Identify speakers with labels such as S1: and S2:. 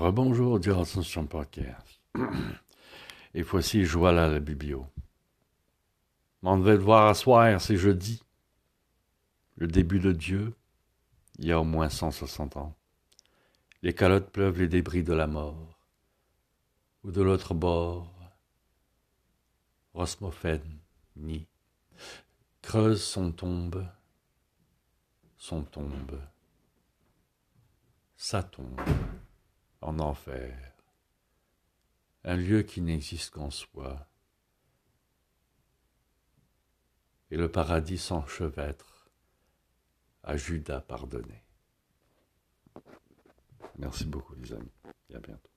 S1: Rebonjour du Ascension Podcast. Et voici Joël à la biblio. On devait le voir à soir, c'est jeudi. Le début de Dieu, il y a au moins 160 ans. Les calottes pleuvent les débris de la mort. Ou de l'autre bord, Rosmophène, ni, creuse son tombe, son tombe, sa tombe en enfer, un lieu qui n'existe qu'en soi, et le paradis s'enchevêtre à Judas pardonné. Merci beaucoup les amis, à bientôt.